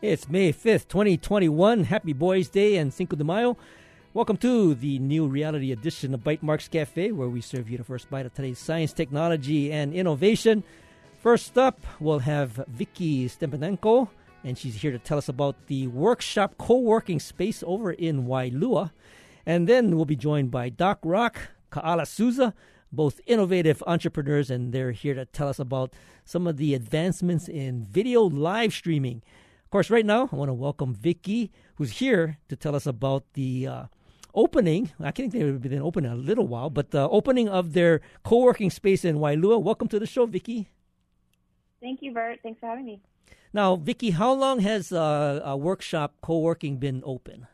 It's May 5th, 2021. Happy Boys Day and Cinco de Mayo. Welcome to the new reality edition of Bytemarks Cafe, where we serve you the first bite of today's science, technology, and innovation. First up, we'll have Vicky Stepanenko, and she's here to tell us about the workshop co working space over in Waialua. And then we'll be joined by Doc Rock, Kaala Souza, both innovative entrepreneurs, and they're here to tell us about some of the advancements in video live streaming. Of course, right now, I want to welcome Vicky, who's here to tell us about the uh, opening. I think they've been open a little while, but the opening of their co working space in Waialua. Welcome to the show, Vicky. Thank you, Burt. Thanks for having me. Now, Vicky, how long has uh, a workshop co working been open?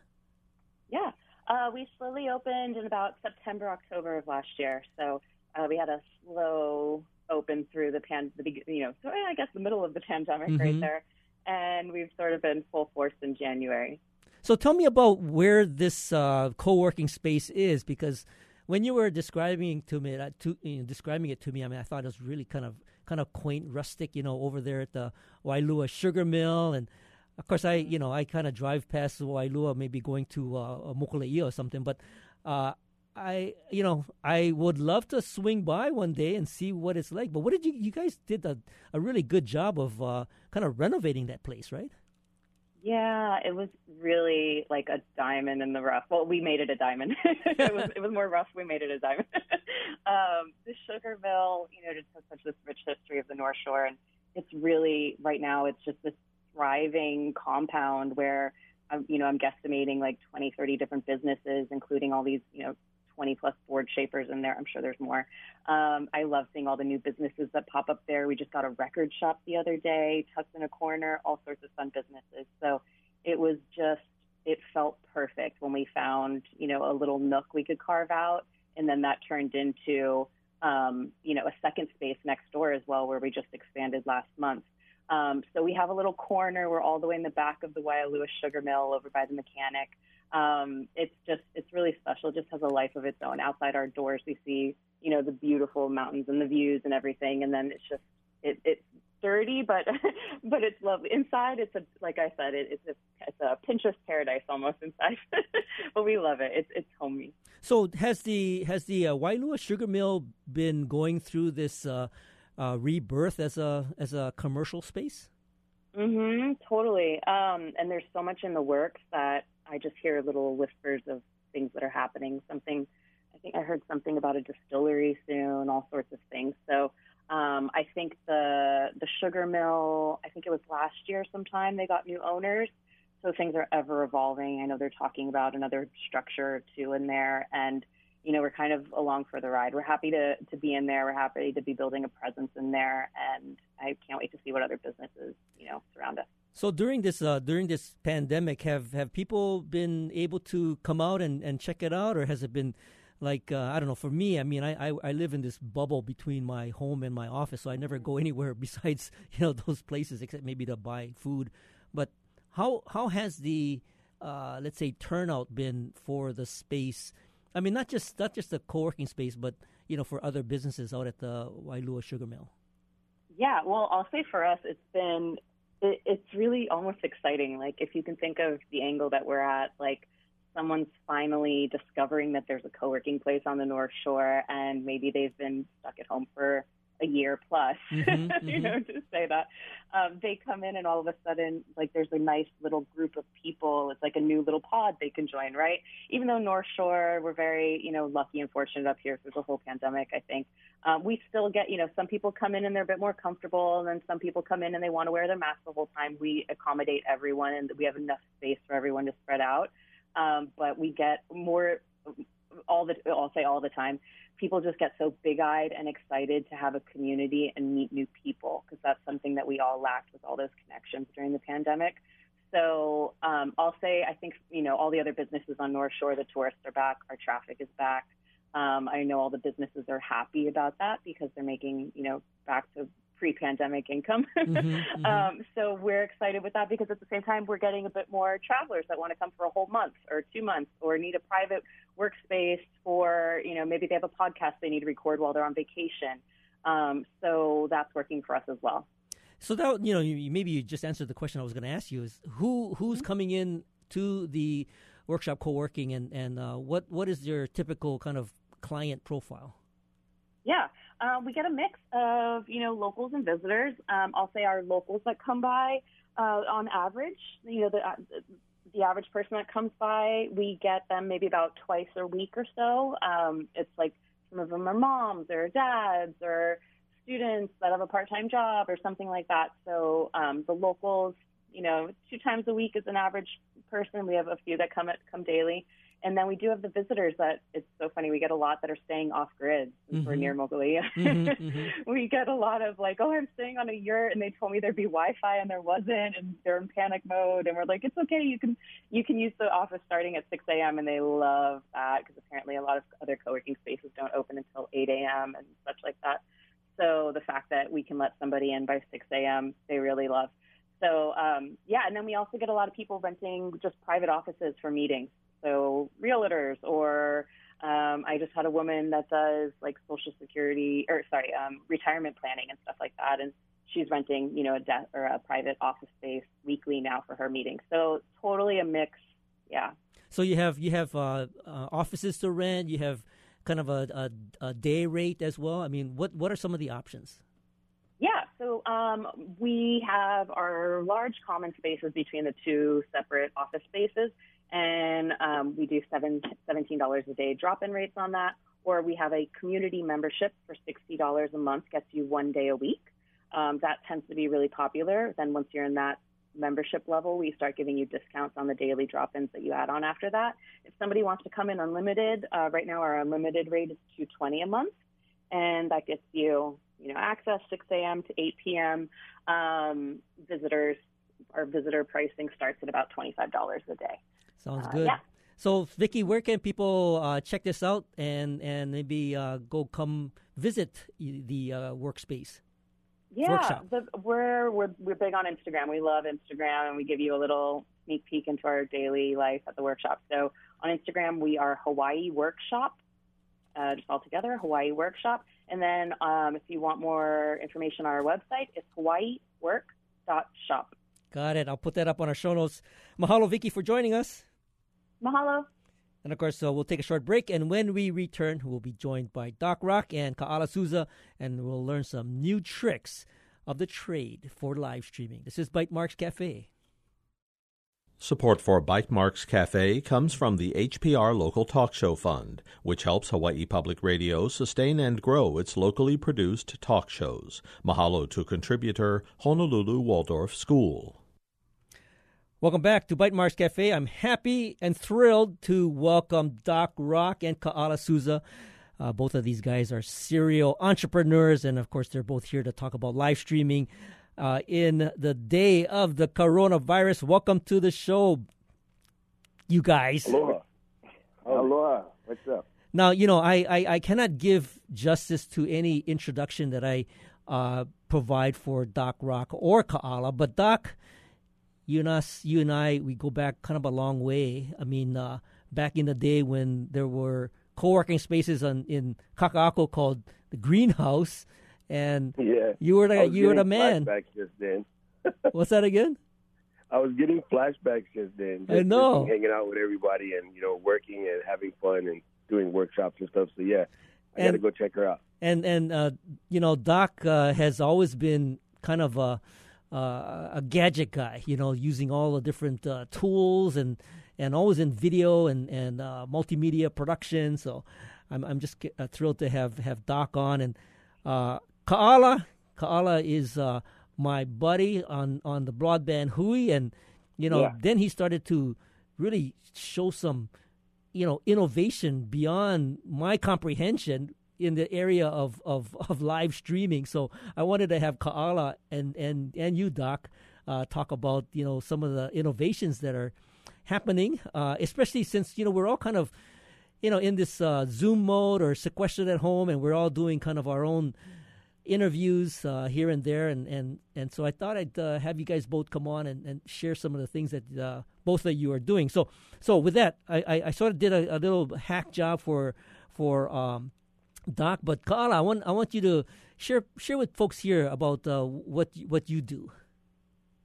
Yeah, uh, we slowly opened in about September, October of last year. So uh, we had a slow open through the pan, the you know, so I guess the middle of the pandemic mm-hmm. right there and we've sort of been full force in January. So tell me about where this uh, co-working space is, because when you were describing to me, uh, to, you know, describing it to me, I mean, I thought it was really kind of kind of quaint, rustic, you know, over there at the Waialua Sugar Mill, and of course, I you know I kind of drive past Waialua, maybe going to uh, Mokuleia or something, but uh, I you know I would love to swing by one day and see what it's like. But what did you you guys did a, a really good job of uh, kind of renovating that place, right? Yeah, it was really like a diamond in the rough. Well, we made it a diamond. it was it was more rough. We made it a diamond. um, the sugar mill, you know, just has such this rich history of the North Shore, and it's really right now it's just this thriving compound where. Um, you know, I'm guesstimating like 20, 30 different businesses, including all these, you know, 20 plus board shapers in there. I'm sure there's more. Um, I love seeing all the new businesses that pop up there. We just got a record shop the other day, tucked in a corner, all sorts of fun businesses. So it was just, it felt perfect when we found, you know, a little nook we could carve out. And then that turned into, um, you know, a second space next door as well, where we just expanded last month. Um, so we have a little corner. We're all the way in the back of the Waialua Sugar Mill over by the mechanic um, it's just it's really special. It just has a life of its own. Outside our doors, we see you know the beautiful mountains and the views and everything, and then it's just it, it's dirty, but but it's lovely inside. It's a like I said, it, it's a it's a Pinterest paradise almost inside, but we love it. It's it's homey. So has the has the uh, Waialua Sugar Mill been going through this uh, uh, rebirth as a as a commercial space? Mm-hmm, totally. Um, and there's so much in the works that I just hear little whispers of things that are happening. Something, I think I heard something about a distillery soon, all sorts of things. So um, I think the the sugar mill, I think it was last year sometime they got new owners. So things are ever evolving. I know they're talking about another structure or two in there, and you know we're kind of along for the ride. We're happy to to be in there. We're happy to be building a presence in there, and I can't wait to see what other businesses you know surround us. So during this uh, during this pandemic, have have people been able to come out and, and check it out, or has it been like uh, I don't know? For me, I mean, I, I, I live in this bubble between my home and my office, so I never go anywhere besides you know those places, except maybe to buy food. But how how has the uh, let's say turnout been for the space? I mean, not just not just the co-working space, but you know, for other businesses out at the Waialua Sugar Mill. Yeah, well, I'll say for us, it's been it, it's really almost exciting. Like if you can think of the angle that we're at, like someone's finally discovering that there's a co-working place on the North Shore, and maybe they've been stuck at home for a year plus, mm-hmm, you mm-hmm. know, to say that. Um, they come in and all of a sudden, like there's a nice little group of people. It's like a new little pod they can join, right? Even though North Shore, we're very, you know, lucky and fortunate up here through the whole pandemic, I think. Um, we still get, you know, some people come in and they're a bit more comfortable, and then some people come in and they want to wear their mask the whole time. We accommodate everyone, and we have enough space for everyone to spread out. Um, but we get more all the I'll say all the time people just get so big eyed and excited to have a community and meet new people because that's something that we all lacked with all those connections during the pandemic. So um, I'll say, I think, you know, all the other businesses on North Shore, the tourists are back, our traffic is back. Um, I know all the businesses are happy about that because they're making, you know, back to pre-pandemic income. mm-hmm, mm-hmm. Um, so we're excited with that because at the same time we're getting a bit more travelers that want to come for a whole month or two months or need a private workspace for you know maybe they have a podcast they need to record while they're on vacation. Um, so that's working for us as well. So that you know, you, maybe you just answered the question I was going to ask you: is who who's mm-hmm. coming in to the workshop co-working, and and uh, what what is your typical kind of client profile? Yeah, uh, we get a mix of you know locals and visitors. Um, I'll say our locals that come by uh, on average, you know the uh, the average person that comes by, we get them maybe about twice a week or so. Um, it's like some of them are moms or dads or students that have a part-time job or something like that. So um, the locals, you know, two times a week is an average person. We have a few that come at, come daily, and then we do have the visitors that it's so funny. We get a lot that are staying off grid since mm-hmm. we're near Mokuleia. Mm-hmm, mm-hmm. we get a lot of like, oh, I'm staying on a yurt, and they told me there'd be Wi-Fi and there wasn't, and they're in panic mode. And we're like, it's okay, you can you can use the office starting at 6 a.m. and they love that because apparently a lot of other co-working spaces don't open until 8 a.m. and such like that. So the fact that we can let somebody in by 6 a.m. they really love. So um, yeah, and then we also get a lot of people renting just private offices for meetings so realtors or um, I just had a woman that does like social security or sorry, um, retirement planning and stuff like that, and she's renting you know a debt or a private office space weekly now for her meetings. So totally a mix, yeah. So you have you have uh, uh, offices to rent. You have kind of a, a, a, day rate as well. I mean, what what are some of the options? Yeah, so um, we have our large common spaces between the two separate office spaces and um, we do seven, $17 a day drop-in rates on that. Or we have a community membership for $60 a month, gets you one day a week. Um, that tends to be really popular. Then once you're in that membership level, we start giving you discounts on the daily drop-ins that you add on after that. If somebody wants to come in unlimited, uh, right now our unlimited rate is 220 a month, and that gets you, you know, access 6 a.m. to 8 p.m. Um, visitors, our visitor pricing starts at about $25 a day. Sounds uh, good. Yeah. So, Vicky, where can people uh, check this out and and maybe uh, go come visit the uh, workspace? Yeah, the, we're we're we're big on Instagram. We love Instagram, and we give you a little sneak peek into our daily life at the workshop. So on Instagram, we are Hawaii Workshop, uh, just all together, Hawaii Workshop. And then um, if you want more information on our website, it's hawaiiwork.shop. Got it. I'll put that up on our show notes. Mahalo, Vicky, for joining us. Mahalo. And of course, uh, we'll take a short break. And when we return, we'll be joined by Doc Rock and Ka'ala Souza, and we'll learn some new tricks of the trade for live streaming. This is Bytemarks Cafe. Support for Bytemarks Cafe comes from the HPR Local Talk Show Fund, which helps Hawaii Public Radio sustain and grow its locally produced talk shows. Mahalo to contributor Honolulu Waldorf School. Welcome back to Bytemarks Cafe. I'm happy and thrilled to welcome Doc Rock and Ka'ala Souza. Uh, both of these guys are serial entrepreneurs, and of course, they're both here to talk about live streaming uh, in the day of the coronavirus. Welcome to the show, you guys. Aloha. Aloha. What's up? Now, you know, I, I, I, cannot give justice to any introduction that I uh, provide for Doc Rock or Ka'ala, but Doc, you and us, you and I, we go back kind of a long way. I mean, uh, back in the day when there were co-working spaces on, in Kaka'ako called the Greenhouse, and yeah, you were the you were the man. Back just then. What's that again? I was getting flashbacks just then. Just, I know, hanging out with everybody and you know working and having fun and doing workshops and stuff. So yeah, I got to go check her out. And and uh, you know, Doc uh, has always been kind of a uh, a gadget guy, you know, using all the different uh, tools and and always in video and and uh, multimedia production. So I'm I'm just uh, thrilled to have have Doc on and uh, Ka'ala. Ka'ala is uh, my buddy on on the broadband Hui, and you know, yeah. then he started to really show some you know innovation beyond my comprehension in the area of, of, of live streaming. So I wanted to have Ka'ala and, and, and you, Doc, uh, talk about, you know, some of the innovations that are happening, uh, especially since, you know, we're all kind of, you know, in this uh, Zoom mode or sequestered at home and we're all doing kind of our own interviews uh, here and there. And, and, and so I thought I'd uh, have you guys both come on and, and share some of the things that uh, both of you are doing. So, so with that, I, I, I sort of did a, a little hack job for, for, um, Doc. But Ka'ala, I want I want you to share share with folks here about uh, what what you do.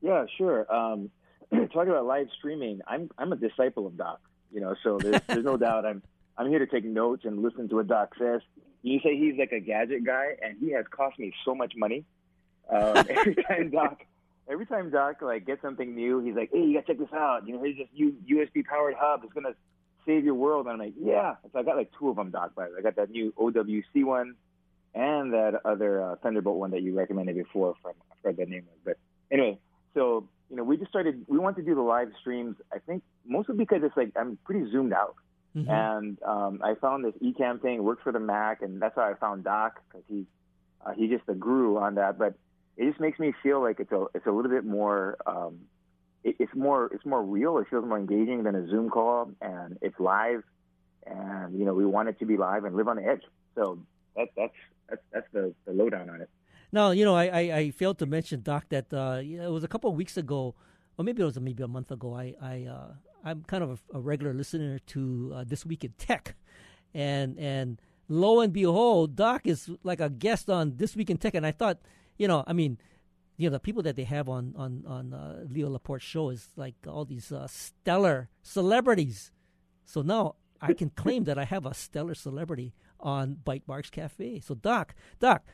Yeah, sure. Um, talking about live streaming, I'm I'm a disciple of Doc. You know, so there's, there's no doubt I'm I'm here to take notes and listen to what Doc says. You say he's like a gadget guy, and he has cost me so much money. Um, every time Doc, every time Doc like gets something new, he's like, "Hey, you gotta check this out. You know, this U- USB powered hub. It's gonna save your world." And I'm like, "Yeah." So I got like two of them, Doc. By the way, I got that new OWC one and that other uh, Thunderbolt one that you recommended before. From I forgot that name was, but anyway, so you know, we just started. We want to do the live streams. I think mostly because it's like I'm pretty zoomed out. Mm-hmm. And um, I found this Ecamm thing worked for the Mac, and that's how I found Doc because he uh, he's just a guru on that. But it just makes me feel like it's a it's a little bit more um, it, it's more it's more real. It feels more engaging than a Zoom call, and it's live. And you know, we want it to be live and live on the edge. So that, that's that's that's the, the lowdown on it. Now, you know, I, I, I failed to mention, Doc, that uh, it was a couple of weeks ago, or maybe it was maybe a month ago. I, I uh, I'm kind of a, a regular listener to uh, This Week in Tech, and and lo and behold, Doc is like a guest on This Week in Tech, and I thought, you know, I mean, you know, the people that they have on on on uh, Leo Laporte's show is like all these uh, stellar celebrities. So now I can claim that I have a stellar celebrity on Bytemarks Cafe. So Doc, Doc,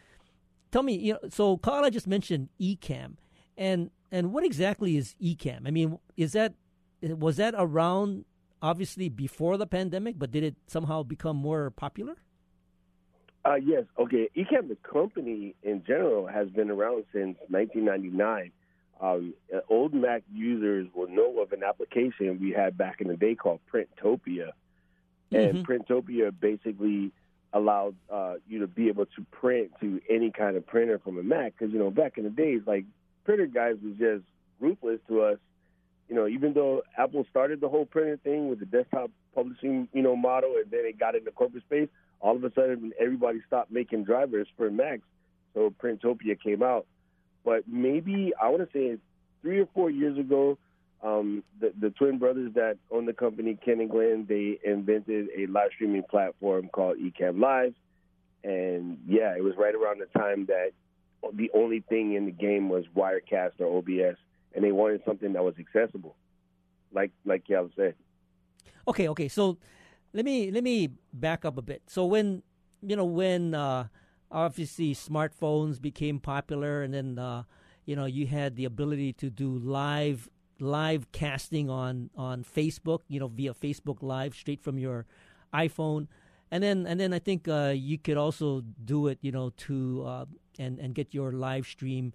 tell me, you know, so Ka'ala just mentioned Ecamm, and and what exactly is Ecamm? I mean, is that was that around obviously before the pandemic, but did it somehow become more popular? Uh, yes. Okay. Ecamm, the company in general, has been around since 1999. Um, old Mac users will know of an application we had back in the day called Printopia, and mm-hmm. Printopia basically allowed uh, you to be able to print to any kind of printer from a Mac. Because you know, back in the days, like printer guys was just ruthless to us you know, even though Apple started the whole printer thing with the desktop publishing, you know, model, and then it got into corporate space, all of a sudden everybody stopped making drivers for Macs, so Printopia came out. But maybe I want to say three or four years ago, um, the, the twin brothers that own the company, Ken and Glenn, they invented a live streaming platform called Ecamm Live. And yeah, it was right around the time that the only thing in the game was Wirecast or OBS and they wanted something that was accessible, like like Cal said. Okay, okay. So let me let me back up a bit. So when you know when uh, obviously smartphones became popular, and then uh, you know you had the ability to do live live casting on on Facebook, you know via Facebook Live straight from your iPhone, and then and then I think uh, you could also do it, you know, to uh, and and get your live stream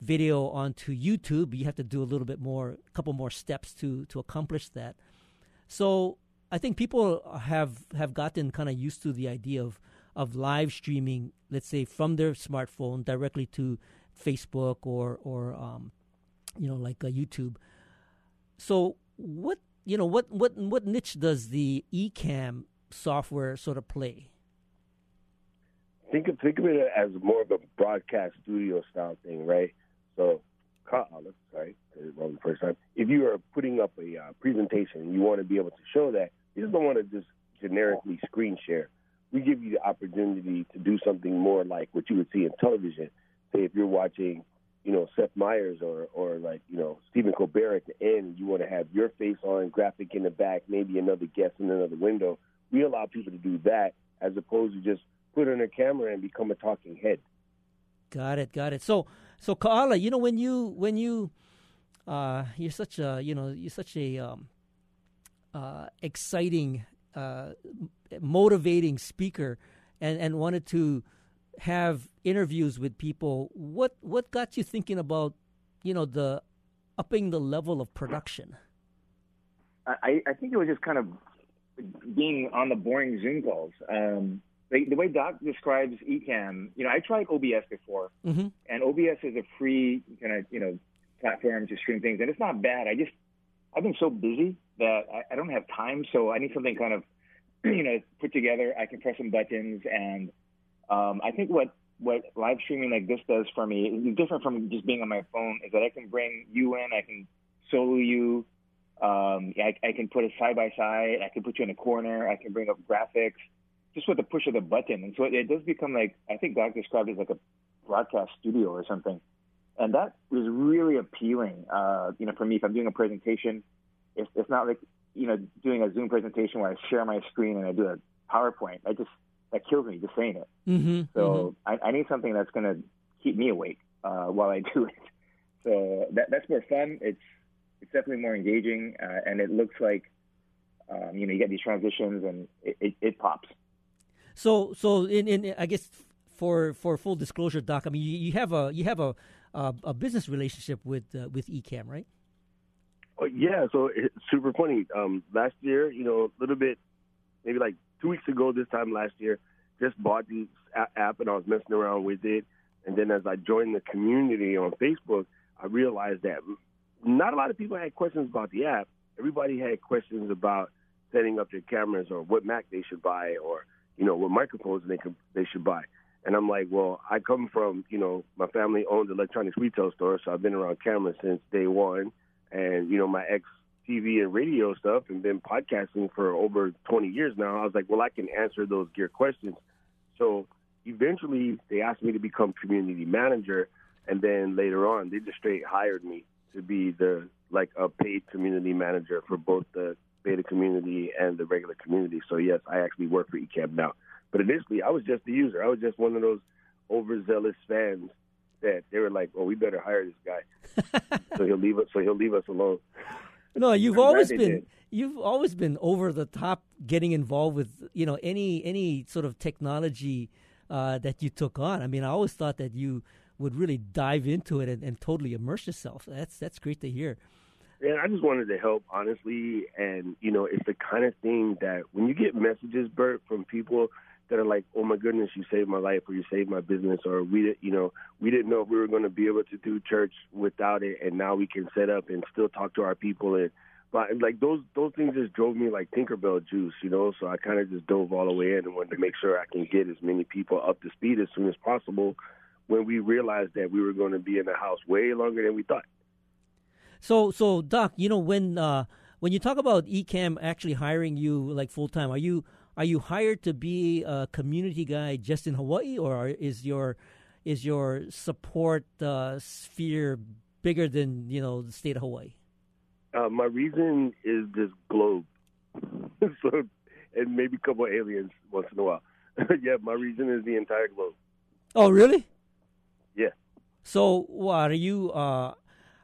video onto YouTube, you have to do a little bit more, a couple more steps to to accomplish that. So I think people have have gotten kind of used to the idea of of live streaming, let's say from their smartphone directly to Facebook or or um, you know like a YouTube. So what you know what what what niche does the Ecamm software sort of play? Think of think of it as more of a broadcast studio style thing, right? So, sorry, wrong the first time. If you are putting up a uh, presentation you want to be able to show that, you just don't want to just generically screen share. We give you the opportunity to do something more like what you would see in television. Say if you're watching, you know, Seth Meyers or or like you know Stephen Colbert at the end, you want to have your face on, graphic in the back, maybe another guest in another window. We allow people to do that as opposed to just put on a camera and become a talking head. Got it, got it. So so Ka'ala, you know when you when you uh, you're such a you know you're such a um, uh, exciting, uh, motivating speaker, and and wanted to have interviews with people. What what got you thinking about you know the upping the level of production? I, I think it was just kind of being on the boring Zoom calls. Um, the, the way Doc describes Ecamm, you know, I tried OBS before, mm-hmm. and OBS is a free kind of you know platform to stream things, and it's not bad. I just I've been so busy that I, I don't have time, so I need something kind of you know put together. I can press some buttons, and um, I think what what live streaming like this does for me is different from just being on my phone. Is that I can bring you in, I can solo you. Um, I, I can put it side by side. I can put you in a corner. I can bring up graphics just with the push of the button. And so it, it does become like I think Doc described it as like a broadcast studio or something. And that was really appealing. Uh, you know, for me, if I'm doing a presentation, it's, it's not like you know doing a Zoom presentation where I share my screen and I do a PowerPoint. I just that kills me just saying it. Mm-hmm, so mm-hmm. I, I, need something that's going to keep me awake uh, while I do it. So that, that's more fun. It's it's definitely more engaging, uh, and it looks like um, you know you get these transitions and it, it, it pops. So so in, in I guess for for full disclosure, Doc, I mean you, you have a you have a a, a business relationship with uh, with Ecamm, right? Oh, yeah, so it's super funny. Um, last year, you know, a little bit, maybe like two weeks ago, this time last year, just bought the app and I was messing around with it. And then as I joined the community on Facebook, I realized that not a lot of people had questions about the app. Everybody had questions about setting up their cameras or what Mac they should buy or you know what microphones they could they should buy. And I'm like, well, I come from you know my family owned electronics retail store, so I've been around cameras since day one. And you know my ex TV and radio stuff and been podcasting for over 20 years now. I was like, well, I can answer those gear questions. So eventually they asked me to become community manager. And then later on, they just straight hired me to be the like a paid community manager for both the beta community and the regular community. So yes, I actually work for Ecamm now. But initially, I was just a user. I was just one of those overzealous fans that they were like, "Oh, we better hire this guy, so he'll leave us. So he'll leave us alone." No, you've I'm always been did. you've always been over the top, getting involved with you know any any sort of technology uh, that you took on. I mean, I always thought that you would really dive into it and, and totally immerse yourself. That's that's great to hear. Yeah, I just wanted to help, honestly. And, you know, it's the kind of thing that when you get messages, Burt, from people that are like, oh my goodness, you saved my life or you saved my business or we, you know, we didn't know if we were going to be able to do church without it. And now we can set up and still talk to our people. And, but like those, those things just drove me like Tinkerbell juice, you know? So I kind of just dove all the way in and wanted to make sure I can get as many people up to speed as soon as possible when we realized that we were going to be in the house way longer than we thought. So, so Doc, you know when uh, when you talk about Ecamm actually hiring you like full time, are you are you hired to be a community guy just in Hawaii, or is your is your support uh, sphere bigger than you know the state of Hawaii? Uh, my reason is this globe, so and maybe a couple of aliens once in a while. yeah, my reason is the entire globe. Oh, really? Yeah. So, what are you? Uh,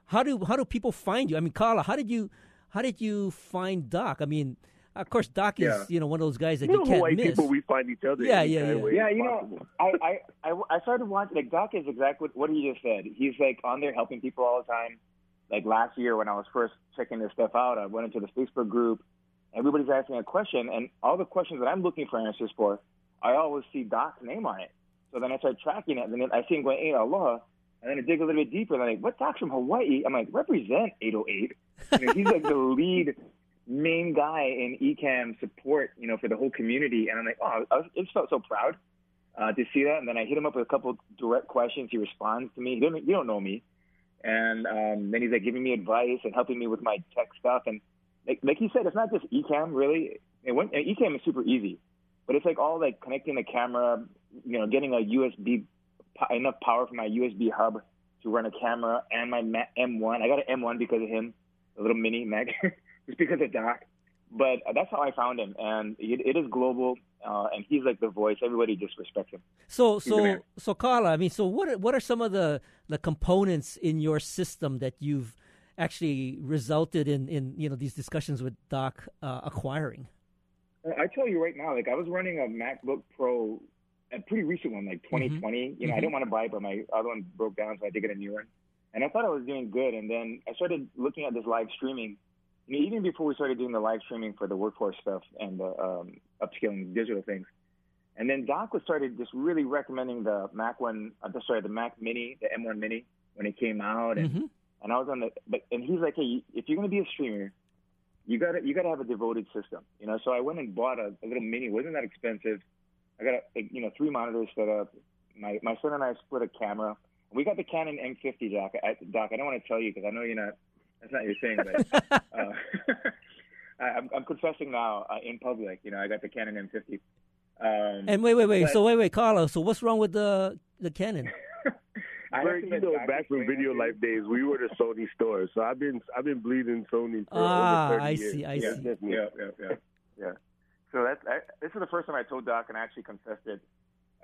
how do how do people find you? I mean, Ka'ala, how did you how did you find Doc? I mean, of course, Doc is yeah. you know one of those guys that you, know, can't Hawaii miss. people, we find each other. Yeah, yeah, yeah. Yeah, you know, I, I I I started watching. Like Doc is exactly what, what he just said. He's like on there helping people all the time. Like last year when I was first checking this stuff out, I went into the Facebook group. Everybody's asking a question, and all the questions that I'm looking for answers for, I always see Doc's name on it. So then I start tracking it, and then I see him going, "Hey, aloha." And then I dig a little bit deeper, and I'm like, what Doc's from Hawaii? I'm like, represent 808. You know, he's like the lead main guy in Ecamm support, you know, for the whole community. And I'm like, oh, I, just felt so proud uh, to see that. And then I hit him up with a couple direct questions. He responds to me. He don't, you don't know me. And um, then he's like giving me advice and helping me with my tech stuff. And like, like he said, it's not just Ecamm really. It went, Ecamm is super easy, but it's like all like connecting the camera, you know, getting a USB enough power for my USB hub to run a camera and my M1. I got an M1 because of him, a little mini Mac, just because of Doc. But that's how I found him, and it, it is global, uh, and he's like the voice. Everybody just respects him. So, so, so, Ka'ala. I mean, so what? Are, what are some of the the components in your system that you've actually resulted in in you know these discussions with Doc uh, acquiring? I tell you right now, like I was running a MacBook Pro a pretty recent one, like 2020. Mm-hmm. You know, mm-hmm. I didn't want to buy it, but my other one broke down, so I had to get a new one. And I thought I was doing good. And then I started looking at this live streaming. Even before we started doing the live streaming for the workforce stuff and the um, upscaling digital things. And then Doc was started just really recommending the Mac one, uh, sorry, the Mac Mini, the M1 Mini when it came out, and mm-hmm. and I was on the, but and he's like, hey, if you're gonna be a streamer, you gotta you gotta have a devoted system, you know. So I went and bought a, a little mini, it wasn't that expensive I got a, you know three monitors set up. My my son and I split a camera. We got the Canon M50, Doc. I, Doc, I don't want to tell you because I know you're not. That's not your thing, but uh, I, am I'm confessing now uh, in public. You know, I got the Canon M50. Um, and wait, wait, wait. but- So wait, wait, Carlos. So what's wrong with the the Canon? I Burt, you know, back from Video. Life days, we were the Sony store, so I've been I've been bleeding Sony for Ah, over 30 I years. see, I yeah, see. Yeah, yeah, yeah, yeah. So that's I, this is the first time I told Doc and I actually confessed it.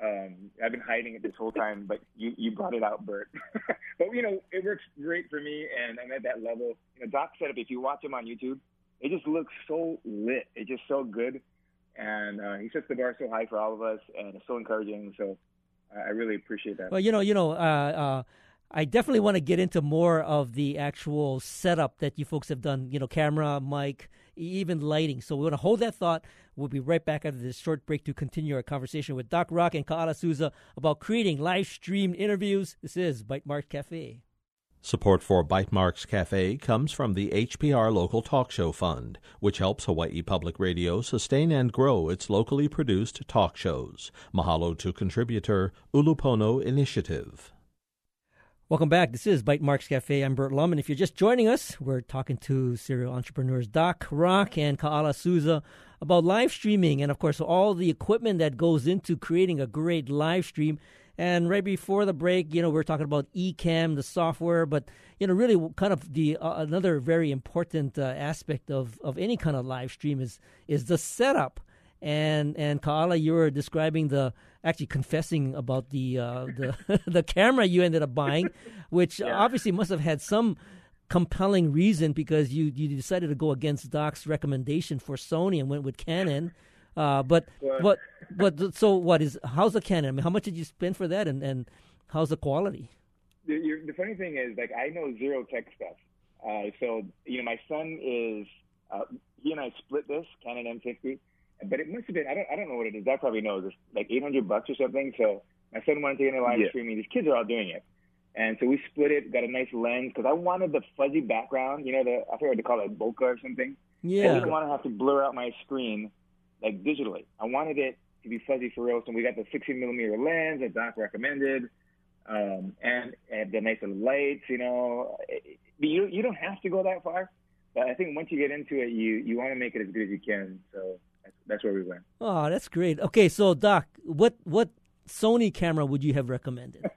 Um, I've been hiding it this whole time, but you you brought it out, Burt. but you know, it works great for me, and I'm at that level. You know, Doc said if you watch him on YouTube, it just looks so lit. It's just so good, and uh, he sets the bar so high for all of us, and it's so encouraging. So I really appreciate that. Well, you know, you know, uh, uh, I definitely want to get into more of the actual setup that you folks have done. You know, camera, mic, even lighting. So we want to hold that thought. We'll be right back after this short break to continue our conversation with Doc Rock and Kaala Souza about creating live streamed interviews. This is Bytemark Cafe. Support for Bytemarks Cafe comes from the HPR Local Talk Show Fund, which helps Hawaii Public Radio sustain and grow its locally produced talk shows. Mahalo to contributor Ulupono Initiative. Welcome back. This is Bytemarks Cafe. I'm Burt Lum, and if you're just joining us, we're talking to serial entrepreneurs Doc Rock and Kaala Souza about live streaming and, of course, all the equipment that goes into creating a great live stream. And right before the break, you know, we are talking about Ecamm, the software, but you know, really, kind of the uh, another very important uh, aspect of, of any kind of live stream is is the setup. And and Kaala, you were describing the actually confessing about the uh, the the camera you ended up buying, which Yeah. obviously must have had some compelling reason because you you decided to go against Doc's recommendation for Sony and went with Canon. Uh, but Well- but but so what is how's the Canon? I mean, how much did you spend for that, and, and how's the quality? the, the funny thing is, like, I know zero tech stuff. Uh, so, you know, my son is, uh, he and I split this Canon M50, but it must have been, I don't, I don't know what it is. That probably knows. It's like 800 bucks or something. So my son wanted to get into live Yeah. streaming. These kids are all doing it. And so we split it, got a nice lens, because I wanted the fuzzy background, you know, the, I forget what to call it, bokeh or something. Yeah. I didn't want to have to blur out my screen like digitally. I wanted it to be fuzzy for real. So we got the 16 millimeter lens that Doc recommended, um, and, and the nice little lights. You know, It- you you don't have to go that far, but I think once you get into it, you you want to make it as good as you can. So that's, that's where we went. Oh, that's great. Okay, so Doc, what what Sony camera would you have recommended?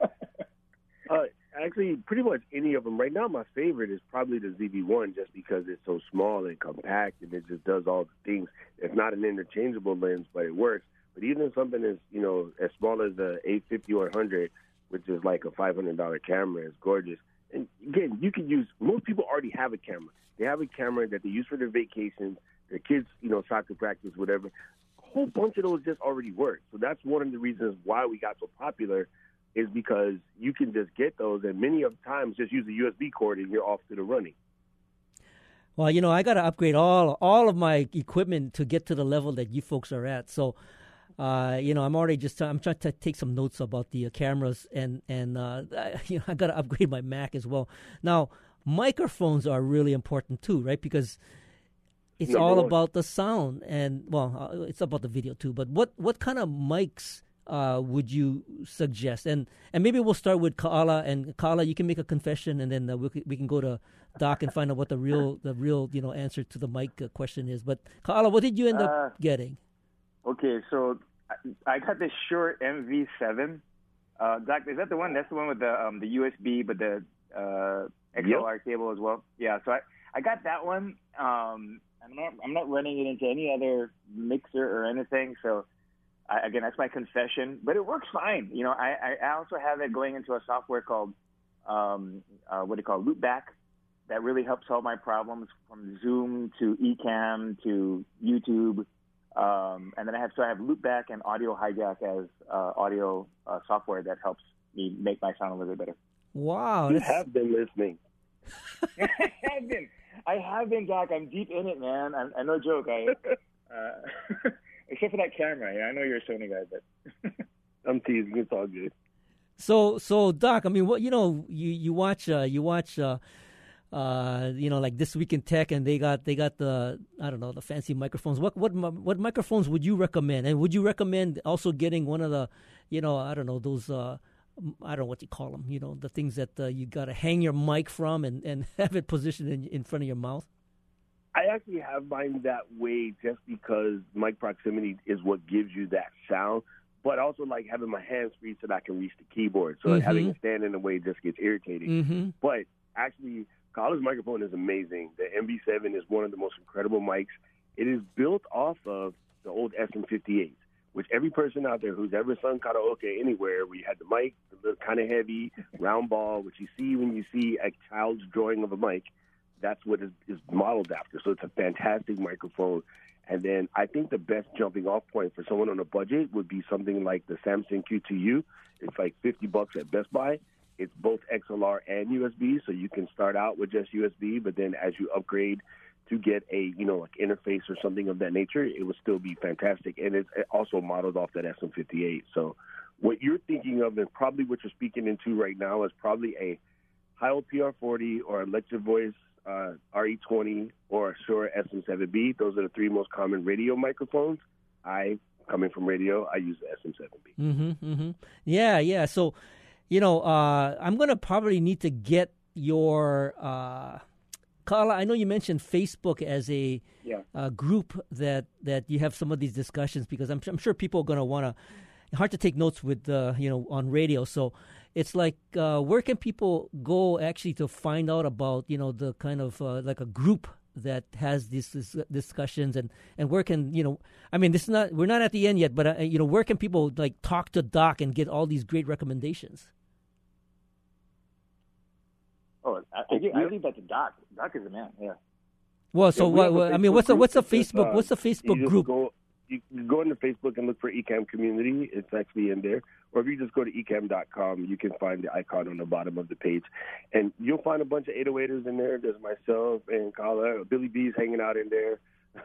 Uh, actually, pretty much any of them. Right now, my favorite is probably the ZV-1 just because it's so small and compact and it just does all the things. It's not an interchangeable lens, but it works. But even something as, you know, as small as the 850 or 100, which is like a $500 camera, is gorgeous. And again, you can use, most people already have a camera. They have a camera that they use for their vacations, their kids, you know, soccer practice, whatever. A whole bunch of those just already work. So that's one of the reasons why we got so popular is because you can just get those, and many of the times just use a USB cord and you're off to the running. Well, you know, I got to upgrade all all of my equipment to get to the level that you folks are at. So, uh, you know, I'm already just I'm trying to take some notes about the uh, cameras and and uh, I, you know I got to upgrade my Mac as well. Now, microphones are really important too, right? Because it's Number all one. about the sound and well, uh, it's about the video too. But what what kind of mics? Uh, would you suggest? And and maybe we'll start with Kaala. And Kaala, you can make a confession, and then uh, we can, we can go to Doc and find out what the real the real you know answer to the mic uh, question is. But Kaala, what did you end Uh, up getting? Okay, so I, I got this Shure MV7. Uh, Doc, is that the one? That's the one with the um, the USB, but the uh, XLR cable as well. Yeah, so I, I got that one. Um, I'm not I'm not running it into any other mixer or anything. So I, again, that's my confession. But it works fine. You know, I, I also have it going into a software called um, uh, what do you call it? Loopback. That really helps solve my problems from Zoom to Ecamm to YouTube. Um, and then I have so I have Loopback and Audio Hijack as uh, audio uh, software that helps me make my sound a little bit better. Wow, you that's, have been listening. I have been, I have been, Doc. I'm deep in it, man. I'm, I no joke. I, uh, except for that camera. Yeah, I know you're a Sony guy, but I'm teasing. It's all good. so so Doc. I mean, what you know, you you watch uh, you watch. Uh, uh, you know, like this week in tech, and they got they got the I don't know the fancy microphones. What what what microphones would you recommend? And would you recommend also getting one of the, you know, I don't know those uh, m- I don't know what you call them. You know, the things that uh, you got to hang your mic from and, and have it positioned in, in front of your mouth. I actually have mine that way just because mic proximity is what gives you that sound. But also like having my hands free so that I can reach the keyboard. So Mhm. having it stand in the way just gets irritating. Mm-hmm. But actually, Kala's microphone is amazing. The MV7 is one of the most incredible mics. It is built off of the old SM58s, which every person out there who's ever sung karaoke anywhere, where you had the mic, the kind of heavy round ball, which you see when you see a child's drawing of a mic, that's what is, is modeled after. So it's a fantastic microphone. And then I think the best jumping off point for someone on a budget would be something like the Samson Q2U. It's like 50 bucks at Best Buy. It's both XLR and USB, so you can start out with just USB, but then as you upgrade to get a you know like interface or something of that nature, it would still be fantastic. And it's also modeled off that SM58. So what you're thinking of and probably what you're speaking into right now is probably a Heil PR40 or Electro-Voice uh, RE20 or a Shure SM7B. Those are the three most common radio microphones. I, coming from radio, I use the SM7B. Mm-hmm. Mm-hmm. Yeah, yeah. So, you know, uh, I'm gonna probably need to get your. Uh, Ka'ala, I know you mentioned Facebook as a Yeah. uh, group that that you have some of these discussions because I'm, I'm sure people are going to want to. Hard to take notes with uh, you know on radio, so it's like uh, where can people go actually to find out about you know the kind of uh, like a group that has these, these discussions and and where can you know I mean this is not we're not at the end yet, but uh, you know where can people like talk to Doc and get all these great recommendations? Oh, I, I, I leave that to Doc. Doc is the man. Yeah. Well, so Yeah, we what, have I mean, what's the what's the Facebook uh, what's the Facebook just group? Go, you can go into Facebook and look for Ecamm Community. It's actually in there. Or if you just go to ecamm.com, you can find the icon on the bottom of the page. And you'll find a bunch of 808ers in there. There's myself and Kala. Billy B's hanging out in there.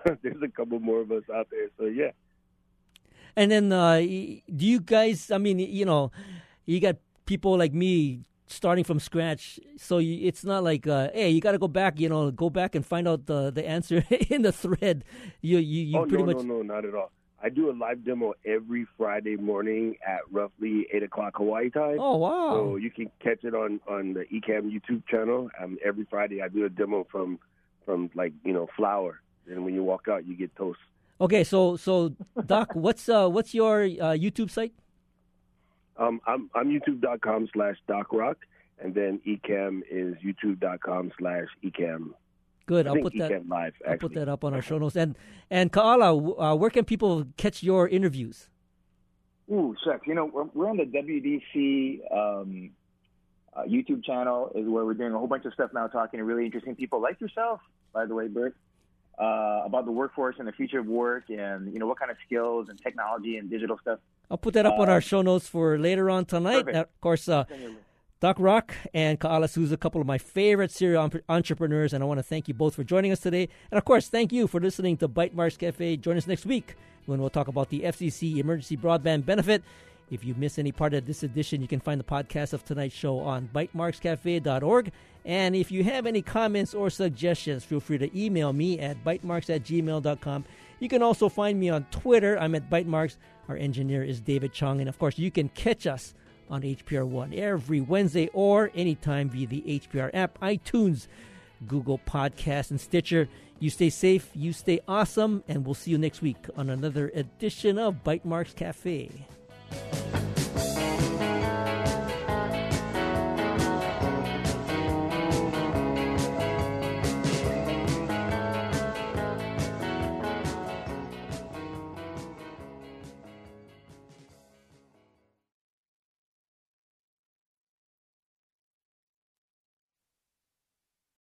There's a couple more of us out there. So, yeah. And then, uh, do you guys? I mean, you know, you got people like me starting from scratch, so you, it's not like, uh, hey, you got to go back. You know, go back and find out the the answer in the thread. You you, you oh, pretty no, much. no, no, not at all. I do a live demo every Friday morning at roughly 8 o'clock Hawaii time. Oh wow! So you can catch it on on the Ecamm YouTube channel. Um, every Friday I do a demo from from like you know flour, and when you walk out, you get toast. Okay, so so Doc, what's uh what's your uh, YouTube site? Um, I'm I'm YouTube.com slash DocRock, and then Ecamm is YouTube.com slash Ecamm. Good, I I'll think put that. Ecamm Live. I'll put that up on our show notes. And and Kaala, uh, where can people catch your interviews? Ooh, shucks. You know, we're, we're on the WDC um, uh, YouTube channel, is where we're doing a whole bunch of stuff now, talking to really interesting people like yourself, by the way, Burt, uh, about the workforce and the future of work, and you know what kind of skills and technology and digital stuff. I'll put that up on Uh, our show notes for later on tonight. Of course, uh, Doc Rock and Kaala Souza, a couple of my favorite serial entrepreneurs, and I want to thank you both for joining us today. And of course, thank you for listening to Bytemarks Cafe. Join us next week when we'll talk about the FCC emergency broadband benefit. If you miss any part of this edition, you can find the podcast of tonight's show on bytemarkscafe.org. And if you have any comments or suggestions, feel free to email me at bytemarks at gmail.com. You can also find me on Twitter. I'm at bytemarks. Our engineer is David Chong. And of course, you can catch us on HPR One every Wednesday or anytime via the HPR app, iTunes, Google Podcast, and Stitcher. You stay safe, you stay awesome, and we'll see you next week on another edition of Bytemarks Cafe.